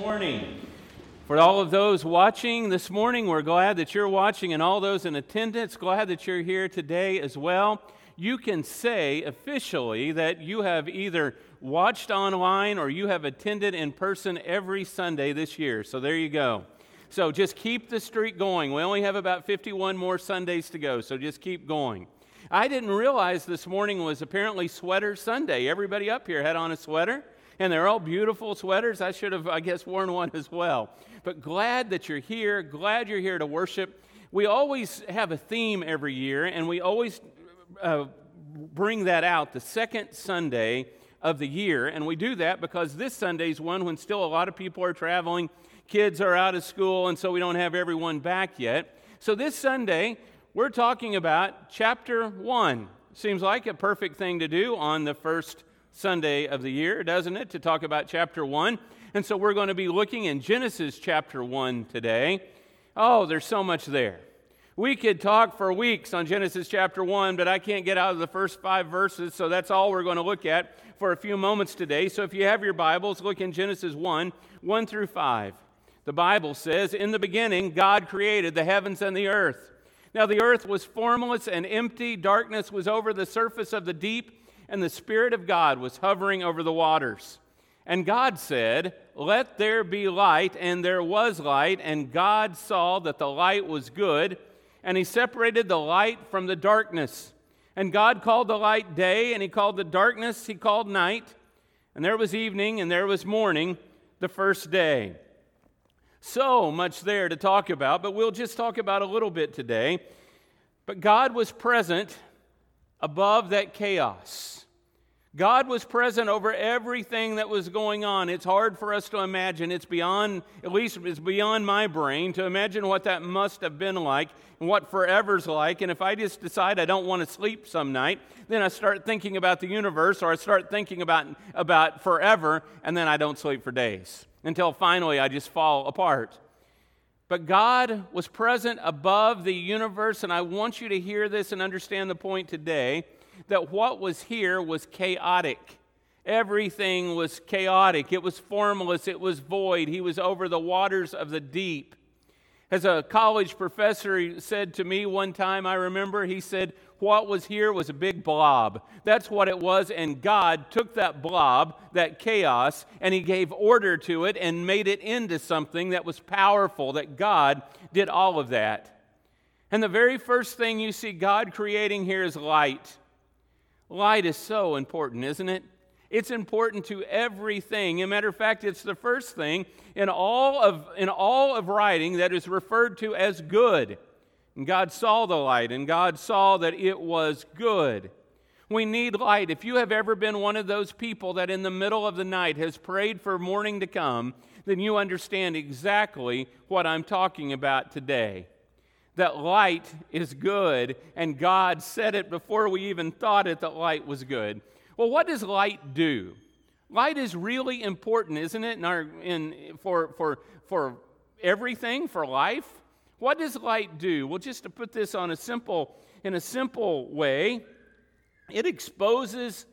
morning. For all of those watching this morning, we're glad that you're watching, and all those in attendance, glad that you're here today as well. You can say officially that you have either watched online or you have attended in person every Sunday this year. So there you go. So just keep the streak going. We only have about 51 more Sundays to go, so just keep going. I didn't realize this morning was apparently Sweater Sunday. Everybody up here had on a sweater and they're all beautiful sweaters. I should have, I guess, worn one as well. But glad that you're here. Glad you're here to worship. We always have a theme every year, and we always uh, bring that out the second Sunday of the year. And we do that because this Sunday is one when still a lot of people are traveling, kids are out of school, and so we don't have everyone back yet. So this Sunday, we're talking about chapter 1. Seems like a perfect thing to do on the first Sunday of the year, doesn't it, to talk about chapter 1? And so we're going to be looking in Genesis chapter 1 today. Oh, there's so much there. We could talk for weeks on Genesis chapter 1, but I can't get out of the first five verses, so that's all we're going to look at for a few moments today. So if you have your Bibles, look in Genesis 1 1 through 5. The Bible says, In the beginning, God created the heavens and the earth. Now the earth was formless and empty, darkness was over the surface of the deep and the Spirit of God was hovering over the waters. And God said, Let there be light, and there was light, and God saw that the light was good, and he separated the light from the darkness. And God called the light day, and he called the darkness, he called night. And there was evening, and there was morning, the first day. So much there to talk about, but we'll just talk about a little bit today. But God was present above that chaos. God was present over everything that was going on. It's hard for us to imagine. It's beyond, at least it's beyond my brain to imagine what that must have been like and what forever's like. And if I just decide I don't want to sleep some night, then I start thinking about the universe or I start thinking about, about forever, and then I don't sleep for days until finally I just fall apart. But God was present above the universe, and I want you to hear this and understand the point today that what was here was chaotic. Everything was chaotic. It was formless. It was void. He was over the waters of the deep. As a college professor said to me one time, I remember, he said, What was here was a big blob. That's what it was, and God took that blob, that chaos, and He gave order to it and made it into something that was powerful, that God did all of that. And the very first thing you see God creating here is light. Light is so important, isn't it? It's important to everything. As a matter of fact, it's the first thing in all of, in all of writing that is referred to as good. And God saw the light, and God saw that it was good. We need light. If you have ever been one of those people that in the middle of the night has prayed for morning to come, then you understand exactly what I'm talking about today that light is good, and God said it before we even thought it that light was good. Well, what does light do? Light is really important, isn't it, in our, in, for, for, for everything, for life? What does light do? Well, just to put this on a simple, in a simple way, it exposes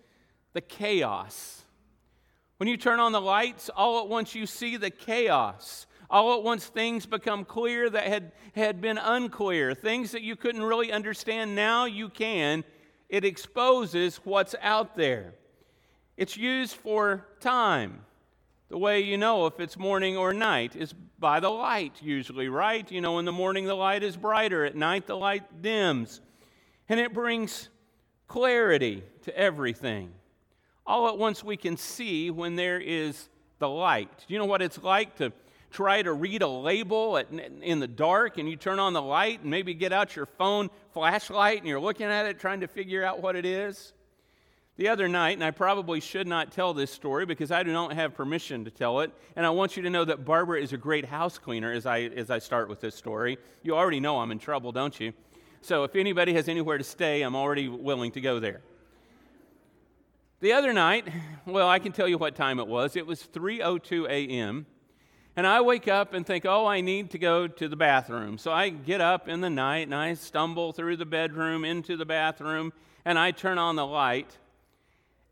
the chaos. When you turn on the lights, all at once you see the chaos. All at once, things become clear that had, had been unclear. Things that you couldn't really understand, now you can. It exposes what's out there. It's used for time. The way you know if it's morning or night is by the light, usually, right? You know, in the morning the light is brighter, at night the light dims. And it brings clarity to everything. All at once we can see when there is the light. Do you know what it's like to try to read a label at, in the dark and you turn on the light and maybe get out your phone flashlight and you're looking at it trying to figure out what it is. The other night, and I probably should not tell this story because I do not have permission to tell it, and I want you to know that Barbara is a great house cleaner as I, as I start with this story. You already know I'm in trouble, don't you? So if anybody has anywhere to stay, I'm already willing to go there. The other night, well, I can tell you what time it was. It was 3:02 a.m. And I wake up and think, oh, I need to go to the bathroom. So I get up in the night and I stumble through the bedroom into the bathroom and I turn on the light.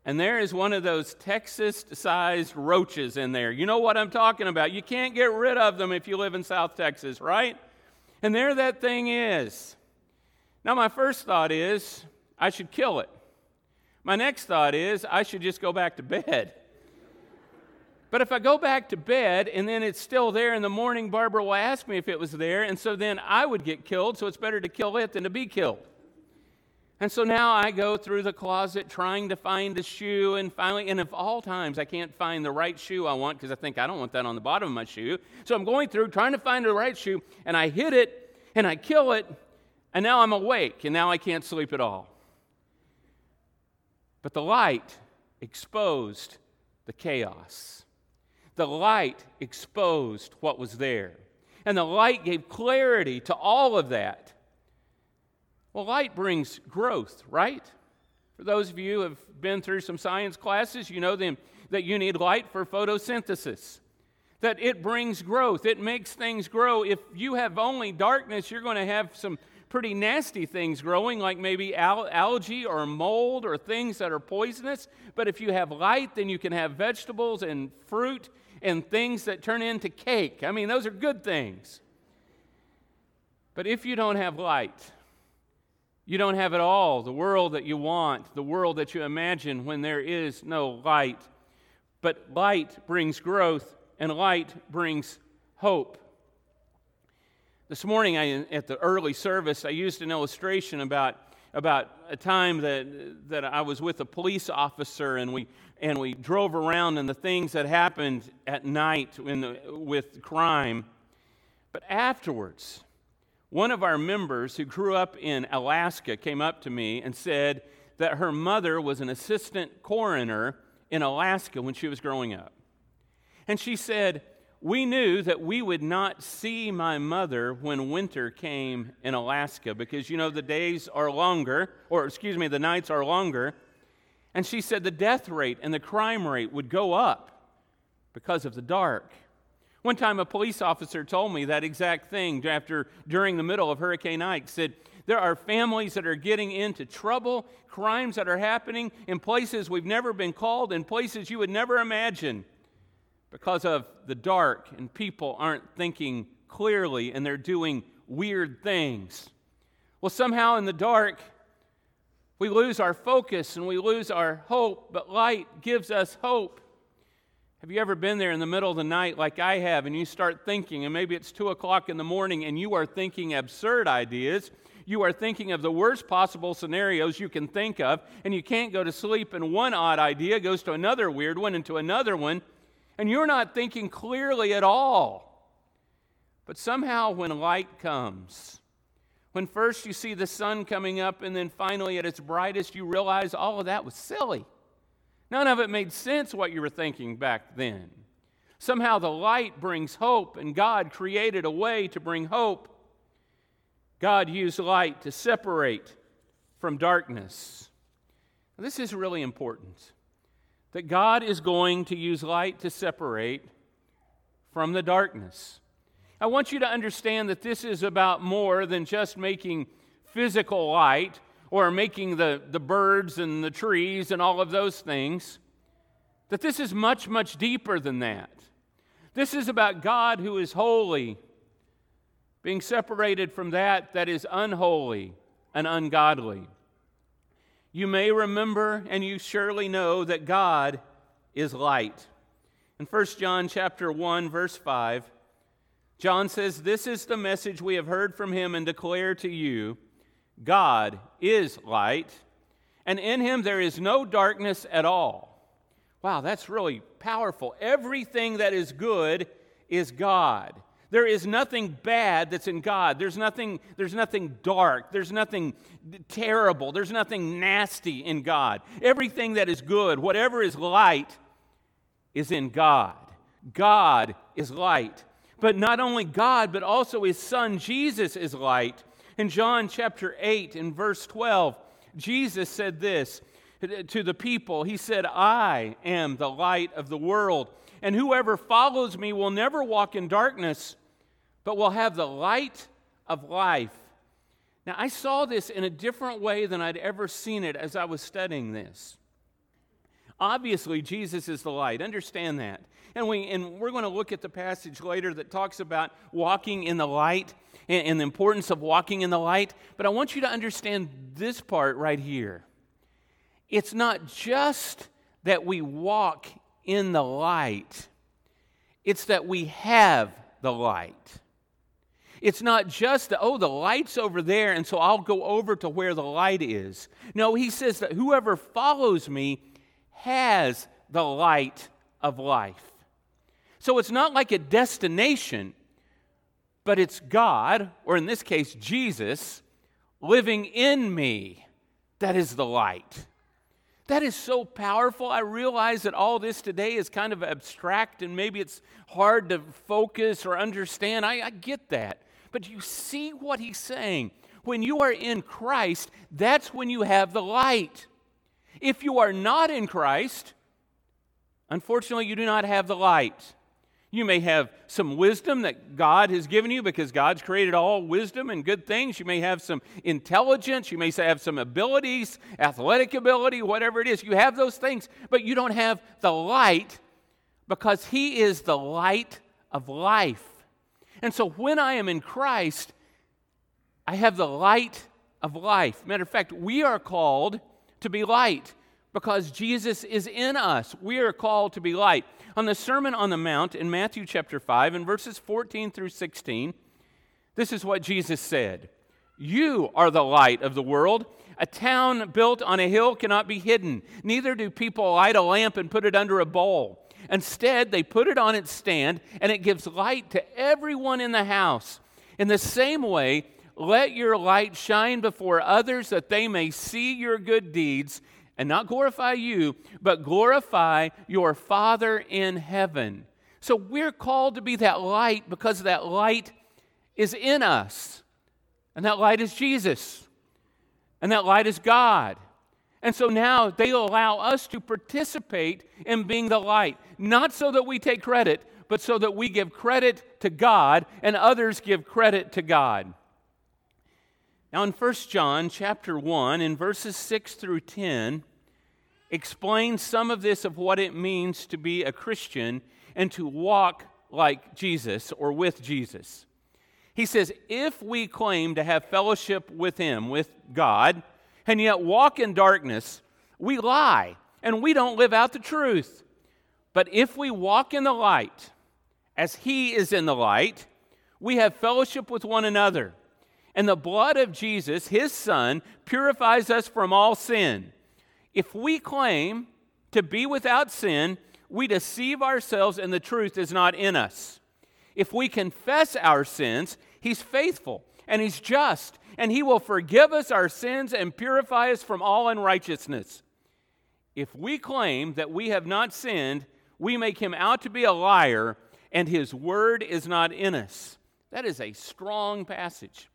and there is one of those Texas sized roaches in there. You know what I'm talking about. You can't get rid of them if you live in South Texas, right? And there that thing is. Now, my first thought is I should kill it. My next thought is I should just go back to bed. But if I go back to bed and then it's still there in the morning, Barbara will ask me if it was there, and so then I would get killed, so it's better to kill it than to be killed. And so now I go through the closet trying to find a shoe, and finally, and of all times, I can't find the right shoe I want because I think I don't want that on the bottom of my shoe. So I'm going through trying to find the right shoe, and I hit it, and I kill it, and now I'm awake, and now I can't sleep at all. But the light exposed the chaos. The light exposed what was there. And the light gave clarity to all of that. Well, light brings growth, right? For those of you who have been through some science classes, you know them, that you need light for photosynthesis. That it brings growth, it makes things grow. If you have only darkness, you're going to have some pretty nasty things growing, like maybe al- algae or mold or things that are poisonous. But if you have light, then you can have vegetables and fruit and things that turn into cake. I mean, those are good things. But if you don't have light, you don't have it all the world that you want, the world that you imagine when there is no light. But light brings growth, and light brings hope. This morning, I, at the early service, I used an illustration about, about a time that, that I was with a police officer and we, and we drove around and the things that happened at night the, with crime. But afterwards, one of our members who grew up in Alaska came up to me and said that her mother was an assistant coroner in Alaska when she was growing up. And she said, We knew that we would not see my mother when winter came in Alaska because, you know, the days are longer, or excuse me, the nights are longer. And she said the death rate and the crime rate would go up because of the dark. One time, a police officer told me that exact thing after during the middle of Hurricane Ike. Said there are families that are getting into trouble, crimes that are happening in places we've never been called, in places you would never imagine, because of the dark and people aren't thinking clearly and they're doing weird things. Well, somehow in the dark, we lose our focus and we lose our hope, but light gives us hope. Have you ever been there in the middle of the night like I have, and you start thinking, and maybe it's 2 o'clock in the morning, and you are thinking absurd ideas? You are thinking of the worst possible scenarios you can think of, and you can't go to sleep, and one odd idea goes to another weird one, and to another one, and you're not thinking clearly at all. But somehow, when light comes, when first you see the sun coming up, and then finally at its brightest, you realize all of that was silly. None of it made sense what you were thinking back then. Somehow the light brings hope, and God created a way to bring hope. God used light to separate from darkness. This is really important that God is going to use light to separate from the darkness. I want you to understand that this is about more than just making physical light or making the, the birds and the trees and all of those things, that this is much, much deeper than that. This is about God who is holy, being separated from that that is unholy and ungodly. You may remember and you surely know that God is light. In 1 John chapter 1 verse 5, John says, "This is the message we have heard from him and declare to you, God is light, and in him there is no darkness at all. Wow, that's really powerful. Everything that is good is God. There is nothing bad that's in God. There's nothing, there's nothing dark. There's nothing terrible. There's nothing nasty in God. Everything that is good, whatever is light, is in God. God is light. But not only God, but also his son Jesus is light. In John chapter 8, in verse 12, Jesus said this to the people He said, I am the light of the world, and whoever follows me will never walk in darkness, but will have the light of life. Now, I saw this in a different way than I'd ever seen it as I was studying this. Obviously, Jesus is the light. Understand that. And, we, and we're going to look at the passage later that talks about walking in the light and, and the importance of walking in the light. But I want you to understand this part right here. It's not just that we walk in the light, it's that we have the light. It's not just that, oh, the light's over there, and so I'll go over to where the light is. No, he says that whoever follows me has the light of life. So it's not like a destination, but it's God, or in this case, Jesus, living in me. That is the light. That is so powerful. I realize that all this today is kind of abstract and maybe it's hard to focus or understand. I, I get that. But you see what he's saying. When you are in Christ, that's when you have the light. If you are not in Christ, unfortunately, you do not have the light. You may have some wisdom that God has given you because God's created all wisdom and good things. You may have some intelligence. You may have some abilities, athletic ability, whatever it is. You have those things, but you don't have the light because He is the light of life. And so when I am in Christ, I have the light of life. Matter of fact, we are called to be light because Jesus is in us. We are called to be light. On the Sermon on the Mount in Matthew chapter 5, in verses 14 through 16, this is what Jesus said You are the light of the world. A town built on a hill cannot be hidden. Neither do people light a lamp and put it under a bowl. Instead, they put it on its stand, and it gives light to everyone in the house. In the same way, let your light shine before others that they may see your good deeds and not glorify you, but glorify your Father in heaven. So we're called to be that light because that light is in us. And that light is Jesus. And that light is God. And so now they allow us to participate in being the light, not so that we take credit, but so that we give credit to God and others give credit to God. Now, in 1 John chapter 1, in verses 6 through 10, explains some of this of what it means to be a Christian and to walk like Jesus or with Jesus. He says, if we claim to have fellowship with Him, with God, and yet walk in darkness, we lie and we don't live out the truth. But if we walk in the light, as He is in the light, we have fellowship with one another and the blood of Jesus, his son, purifies us from all sin. If we claim to be without sin, we deceive ourselves and the truth is not in us. If we confess our sins, he's faithful and he's just, and he will forgive us our sins and purify us from all unrighteousness. If we claim that we have not sinned, we make him out to be a liar, and his word is not in us. That is a strong passage.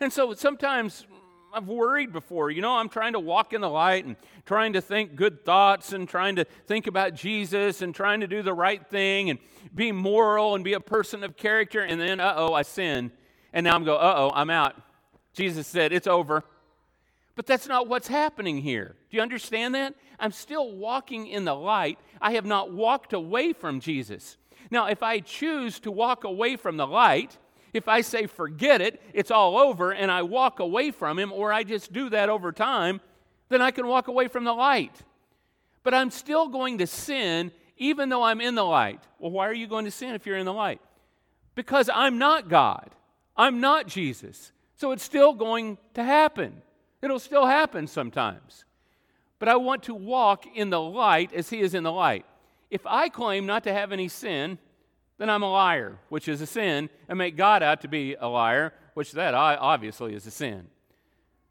And so sometimes I've worried before. You know, I'm trying to walk in the light and trying to think good thoughts and trying to think about Jesus and trying to do the right thing and be moral and be a person of character. And then, uh oh, I sin. And now I'm going, uh oh, I'm out. Jesus said, it's over. But that's not what's happening here. Do you understand that? I'm still walking in the light. I have not walked away from Jesus. Now, if I choose to walk away from the light, if I say forget it, it's all over, and I walk away from Him, or I just do that over time, then I can walk away from the light. But I'm still going to sin even though I'm in the light. Well, why are you going to sin if you're in the light? Because I'm not God, I'm not Jesus. So it's still going to happen. It'll still happen sometimes. But I want to walk in the light as He is in the light. If I claim not to have any sin, then I'm a liar, which is a sin, and make God out to be a liar, which that obviously is a sin.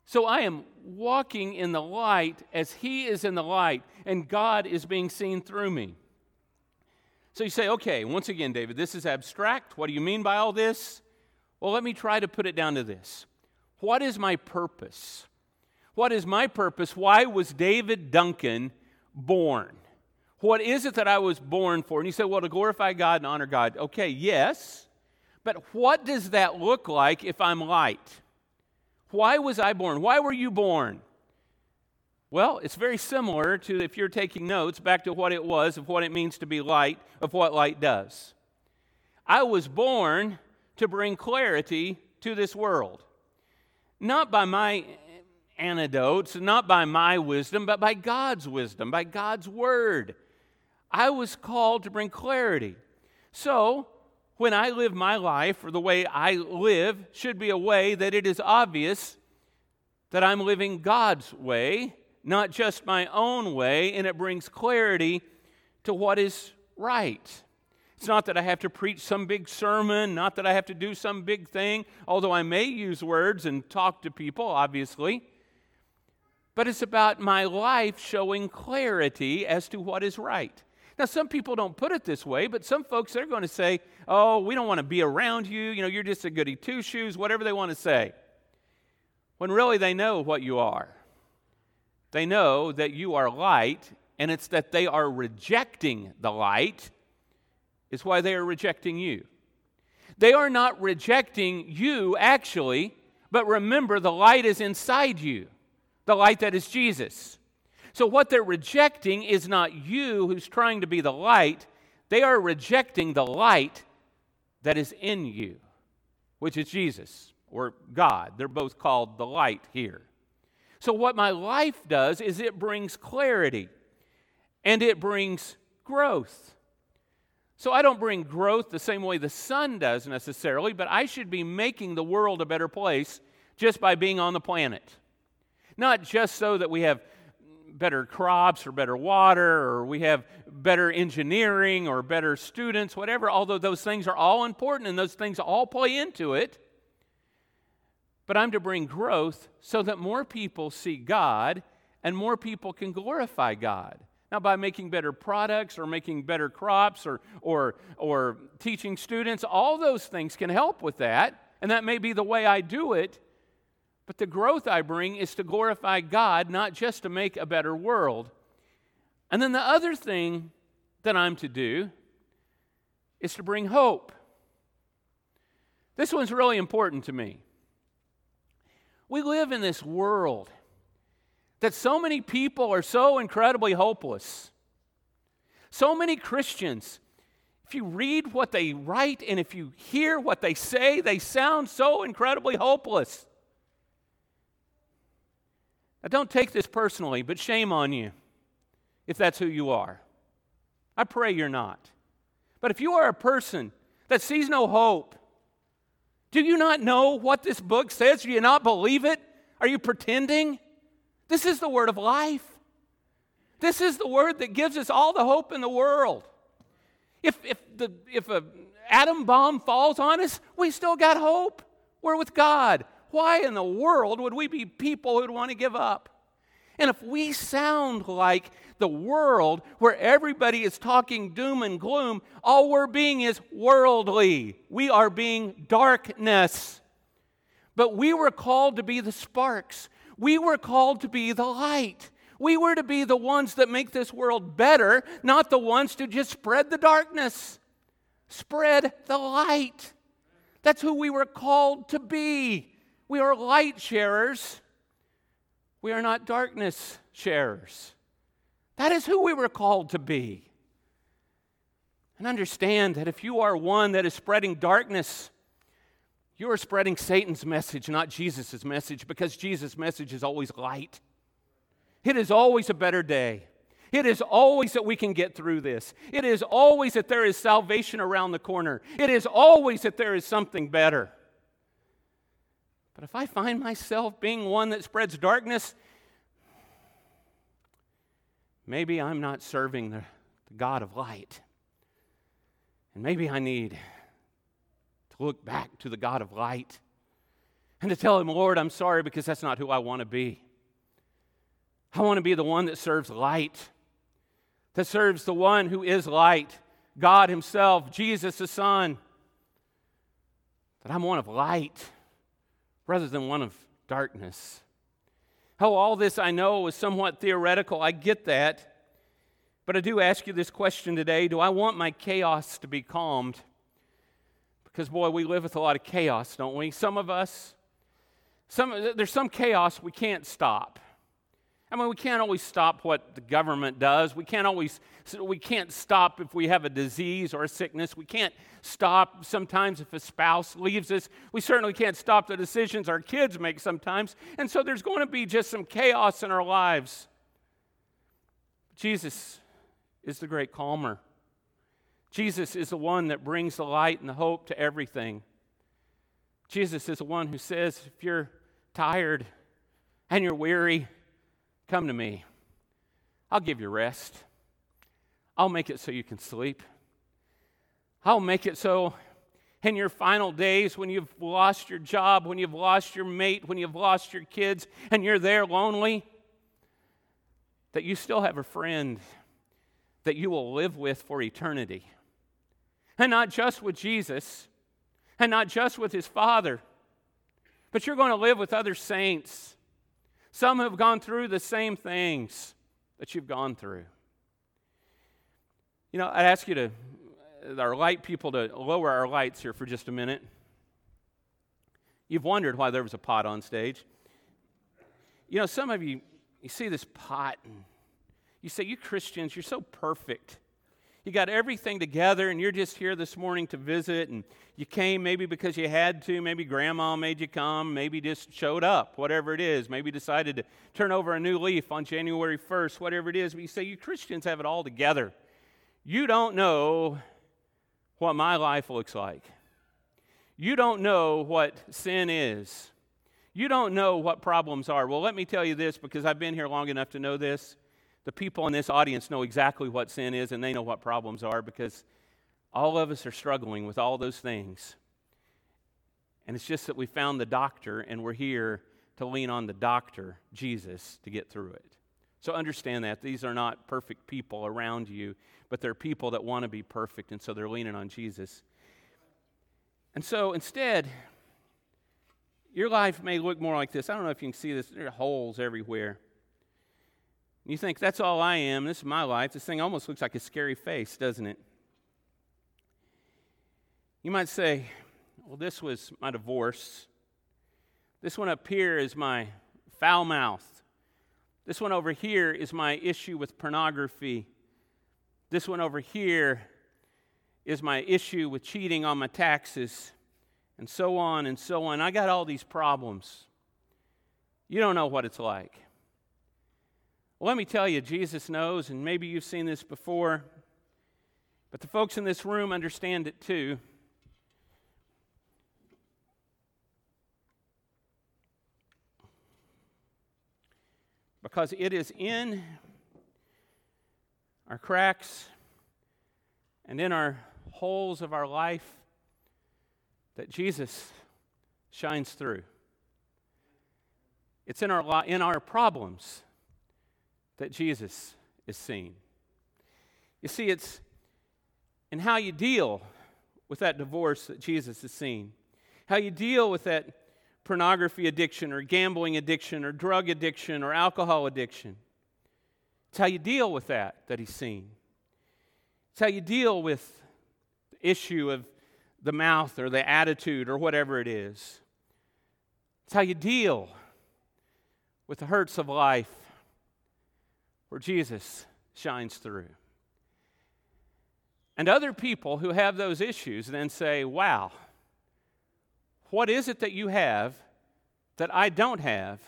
So I am walking in the light as He is in the light, and God is being seen through me. So you say, okay, once again, David, this is abstract. What do you mean by all this? Well, let me try to put it down to this What is my purpose? What is my purpose? Why was David Duncan born? What is it that I was born for? And you say, well, to glorify God and honor God. Okay, yes. But what does that look like if I'm light? Why was I born? Why were you born? Well, it's very similar to if you're taking notes back to what it was of what it means to be light, of what light does. I was born to bring clarity to this world. Not by my antidotes, not by my wisdom, but by God's wisdom, by God's word. I was called to bring clarity. So, when I live my life, or the way I live, should be a way that it is obvious that I'm living God's way, not just my own way, and it brings clarity to what is right. It's not that I have to preach some big sermon, not that I have to do some big thing, although I may use words and talk to people, obviously. But it's about my life showing clarity as to what is right. Now, some people don't put it this way, but some folks they're going to say, oh, we don't want to be around you. You know, you're just a goody two shoes, whatever they want to say. When really they know what you are. They know that you are light, and it's that they are rejecting the light, is why they are rejecting you. They are not rejecting you, actually, but remember the light is inside you, the light that is Jesus. So, what they're rejecting is not you who's trying to be the light, they are rejecting the light that is in you, which is Jesus or God. They're both called the light here. So, what my life does is it brings clarity and it brings growth. So, I don't bring growth the same way the sun does necessarily, but I should be making the world a better place just by being on the planet. Not just so that we have better crops or better water or we have better engineering or better students, whatever, although those things are all important and those things all play into it. But I'm to bring growth so that more people see God and more people can glorify God. Now, by making better products or making better crops or, or, or teaching students, all those things can help with that. And that may be the way I do it. But the growth I bring is to glorify God, not just to make a better world. And then the other thing that I'm to do is to bring hope. This one's really important to me. We live in this world that so many people are so incredibly hopeless. So many Christians, if you read what they write and if you hear what they say, they sound so incredibly hopeless. Now, don't take this personally, but shame on you if that's who you are. I pray you're not. But if you are a person that sees no hope, do you not know what this book says? Do you not believe it? Are you pretending? This is the word of life. This is the word that gives us all the hope in the world. If, if, the, if a atom bomb falls on us, we still got hope. We're with God why in the world would we be people who'd want to give up? And if we sound like the world where everybody is talking doom and gloom, all we're being is worldly. We are being darkness. But we were called to be the sparks, we were called to be the light. We were to be the ones that make this world better, not the ones to just spread the darkness. Spread the light. That's who we were called to be. We are light sharers. We are not darkness sharers. That is who we were called to be. And understand that if you are one that is spreading darkness, you are spreading Satan's message, not Jesus' message, because Jesus' message is always light. It is always a better day. It is always that we can get through this. It is always that there is salvation around the corner. It is always that there is something better. But if I find myself being one that spreads darkness, maybe I'm not serving the, the God of light. And maybe I need to look back to the God of light and to tell him, Lord, I'm sorry because that's not who I want to be. I want to be the one that serves light, that serves the one who is light, God Himself, Jesus the Son. That I'm one of light rather than one of darkness. How all this I know is somewhat theoretical. I get that. But I do ask you this question today Do I want my chaos to be calmed? Because, boy, we live with a lot of chaos, don't we? Some of us, some, there's some chaos we can't stop. I mean, we can't always stop what the government does. We can't always, we can't stop if we have a disease or a sickness. We can't stop sometimes if a spouse leaves us. We certainly can't stop the decisions our kids make sometimes. And so there's going to be just some chaos in our lives. Jesus is the great calmer. Jesus is the one that brings the light and the hope to everything. Jesus is the one who says, if you're tired and you're weary, Come to me. I'll give you rest. I'll make it so you can sleep. I'll make it so in your final days when you've lost your job, when you've lost your mate, when you've lost your kids, and you're there lonely, that you still have a friend that you will live with for eternity. And not just with Jesus, and not just with his Father, but you're going to live with other saints some have gone through the same things that you've gone through. You know, I'd ask you to, uh, our light people, to lower our lights here for just a minute. You've wondered why there was a pot on stage. You know, some of you, you see this pot and you say, You Christians, you're so perfect you got everything together and you're just here this morning to visit and you came maybe because you had to maybe grandma made you come maybe just showed up whatever it is maybe decided to turn over a new leaf on january 1st whatever it is. But you say you christians have it all together. You don't know what my life looks like. You don't know what sin is. You don't know what problems are. Well let me tell you this because i've been here long enough to know this the people in this audience know exactly what sin is and they know what problems are because all of us are struggling with all those things. And it's just that we found the doctor and we're here to lean on the doctor, Jesus, to get through it. So understand that. These are not perfect people around you, but they're people that want to be perfect, and so they're leaning on Jesus. And so instead, your life may look more like this. I don't know if you can see this, there are holes everywhere. You think, that's all I am. This is my life. This thing almost looks like a scary face, doesn't it? You might say, well, this was my divorce. This one up here is my foul mouth. This one over here is my issue with pornography. This one over here is my issue with cheating on my taxes, and so on and so on. I got all these problems. You don't know what it's like. Well, let me tell you, Jesus knows, and maybe you've seen this before, but the folks in this room understand it too. Because it is in our cracks and in our holes of our life that Jesus shines through. It's in our, in our problems that Jesus is seen. You see, it's in how you deal with that divorce that Jesus is seen, how you deal with that pornography addiction or gambling addiction or drug addiction or alcohol addiction. It's how you deal with that that he's seen. It's how you deal with the issue of the mouth or the attitude or whatever it is. It's how you deal with the hurts of life where Jesus shines through. And other people who have those issues then say, Wow, what is it that you have that I don't have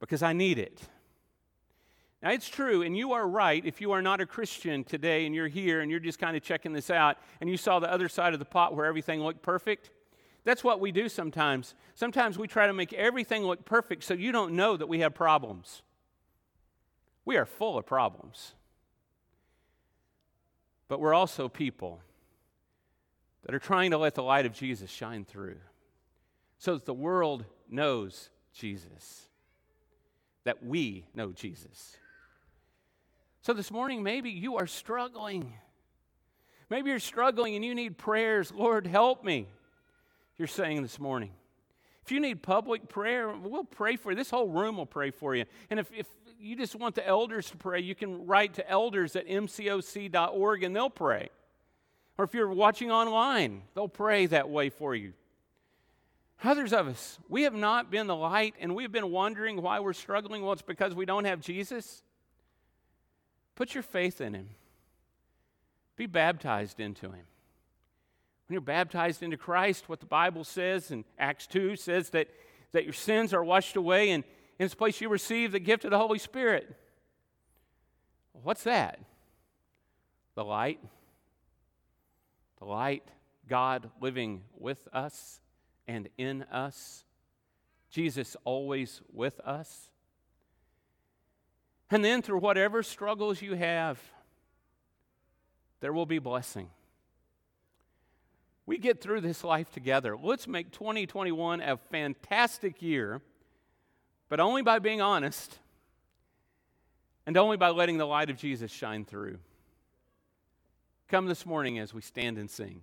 because I need it? Now, it's true, and you are right if you are not a Christian today and you're here and you're just kind of checking this out and you saw the other side of the pot where everything looked perfect. That's what we do sometimes. Sometimes we try to make everything look perfect so you don't know that we have problems. We are full of problems. But we're also people that are trying to let the light of Jesus shine through so that the world knows Jesus, that we know Jesus. So this morning, maybe you are struggling. Maybe you're struggling and you need prayers. Lord, help me. You're saying this morning. If you need public prayer, we'll pray for you. This whole room will pray for you. And if, if you just want the elders to pray, you can write to elders at mcoc.org and they'll pray. Or if you're watching online, they'll pray that way for you. Others of us, we have not been the light and we've been wondering why we're struggling. Well, it's because we don't have Jesus. Put your faith in Him, be baptized into Him. When you're baptized into Christ, what the Bible says in Acts 2 says that, that your sins are washed away, and in this place you receive the gift of the Holy Spirit. What's that? The light. The light, God living with us and in us. Jesus always with us. And then through whatever struggles you have, there will be blessing. We get through this life together. Let's make 2021 a fantastic year, but only by being honest and only by letting the light of Jesus shine through. Come this morning as we stand and sing.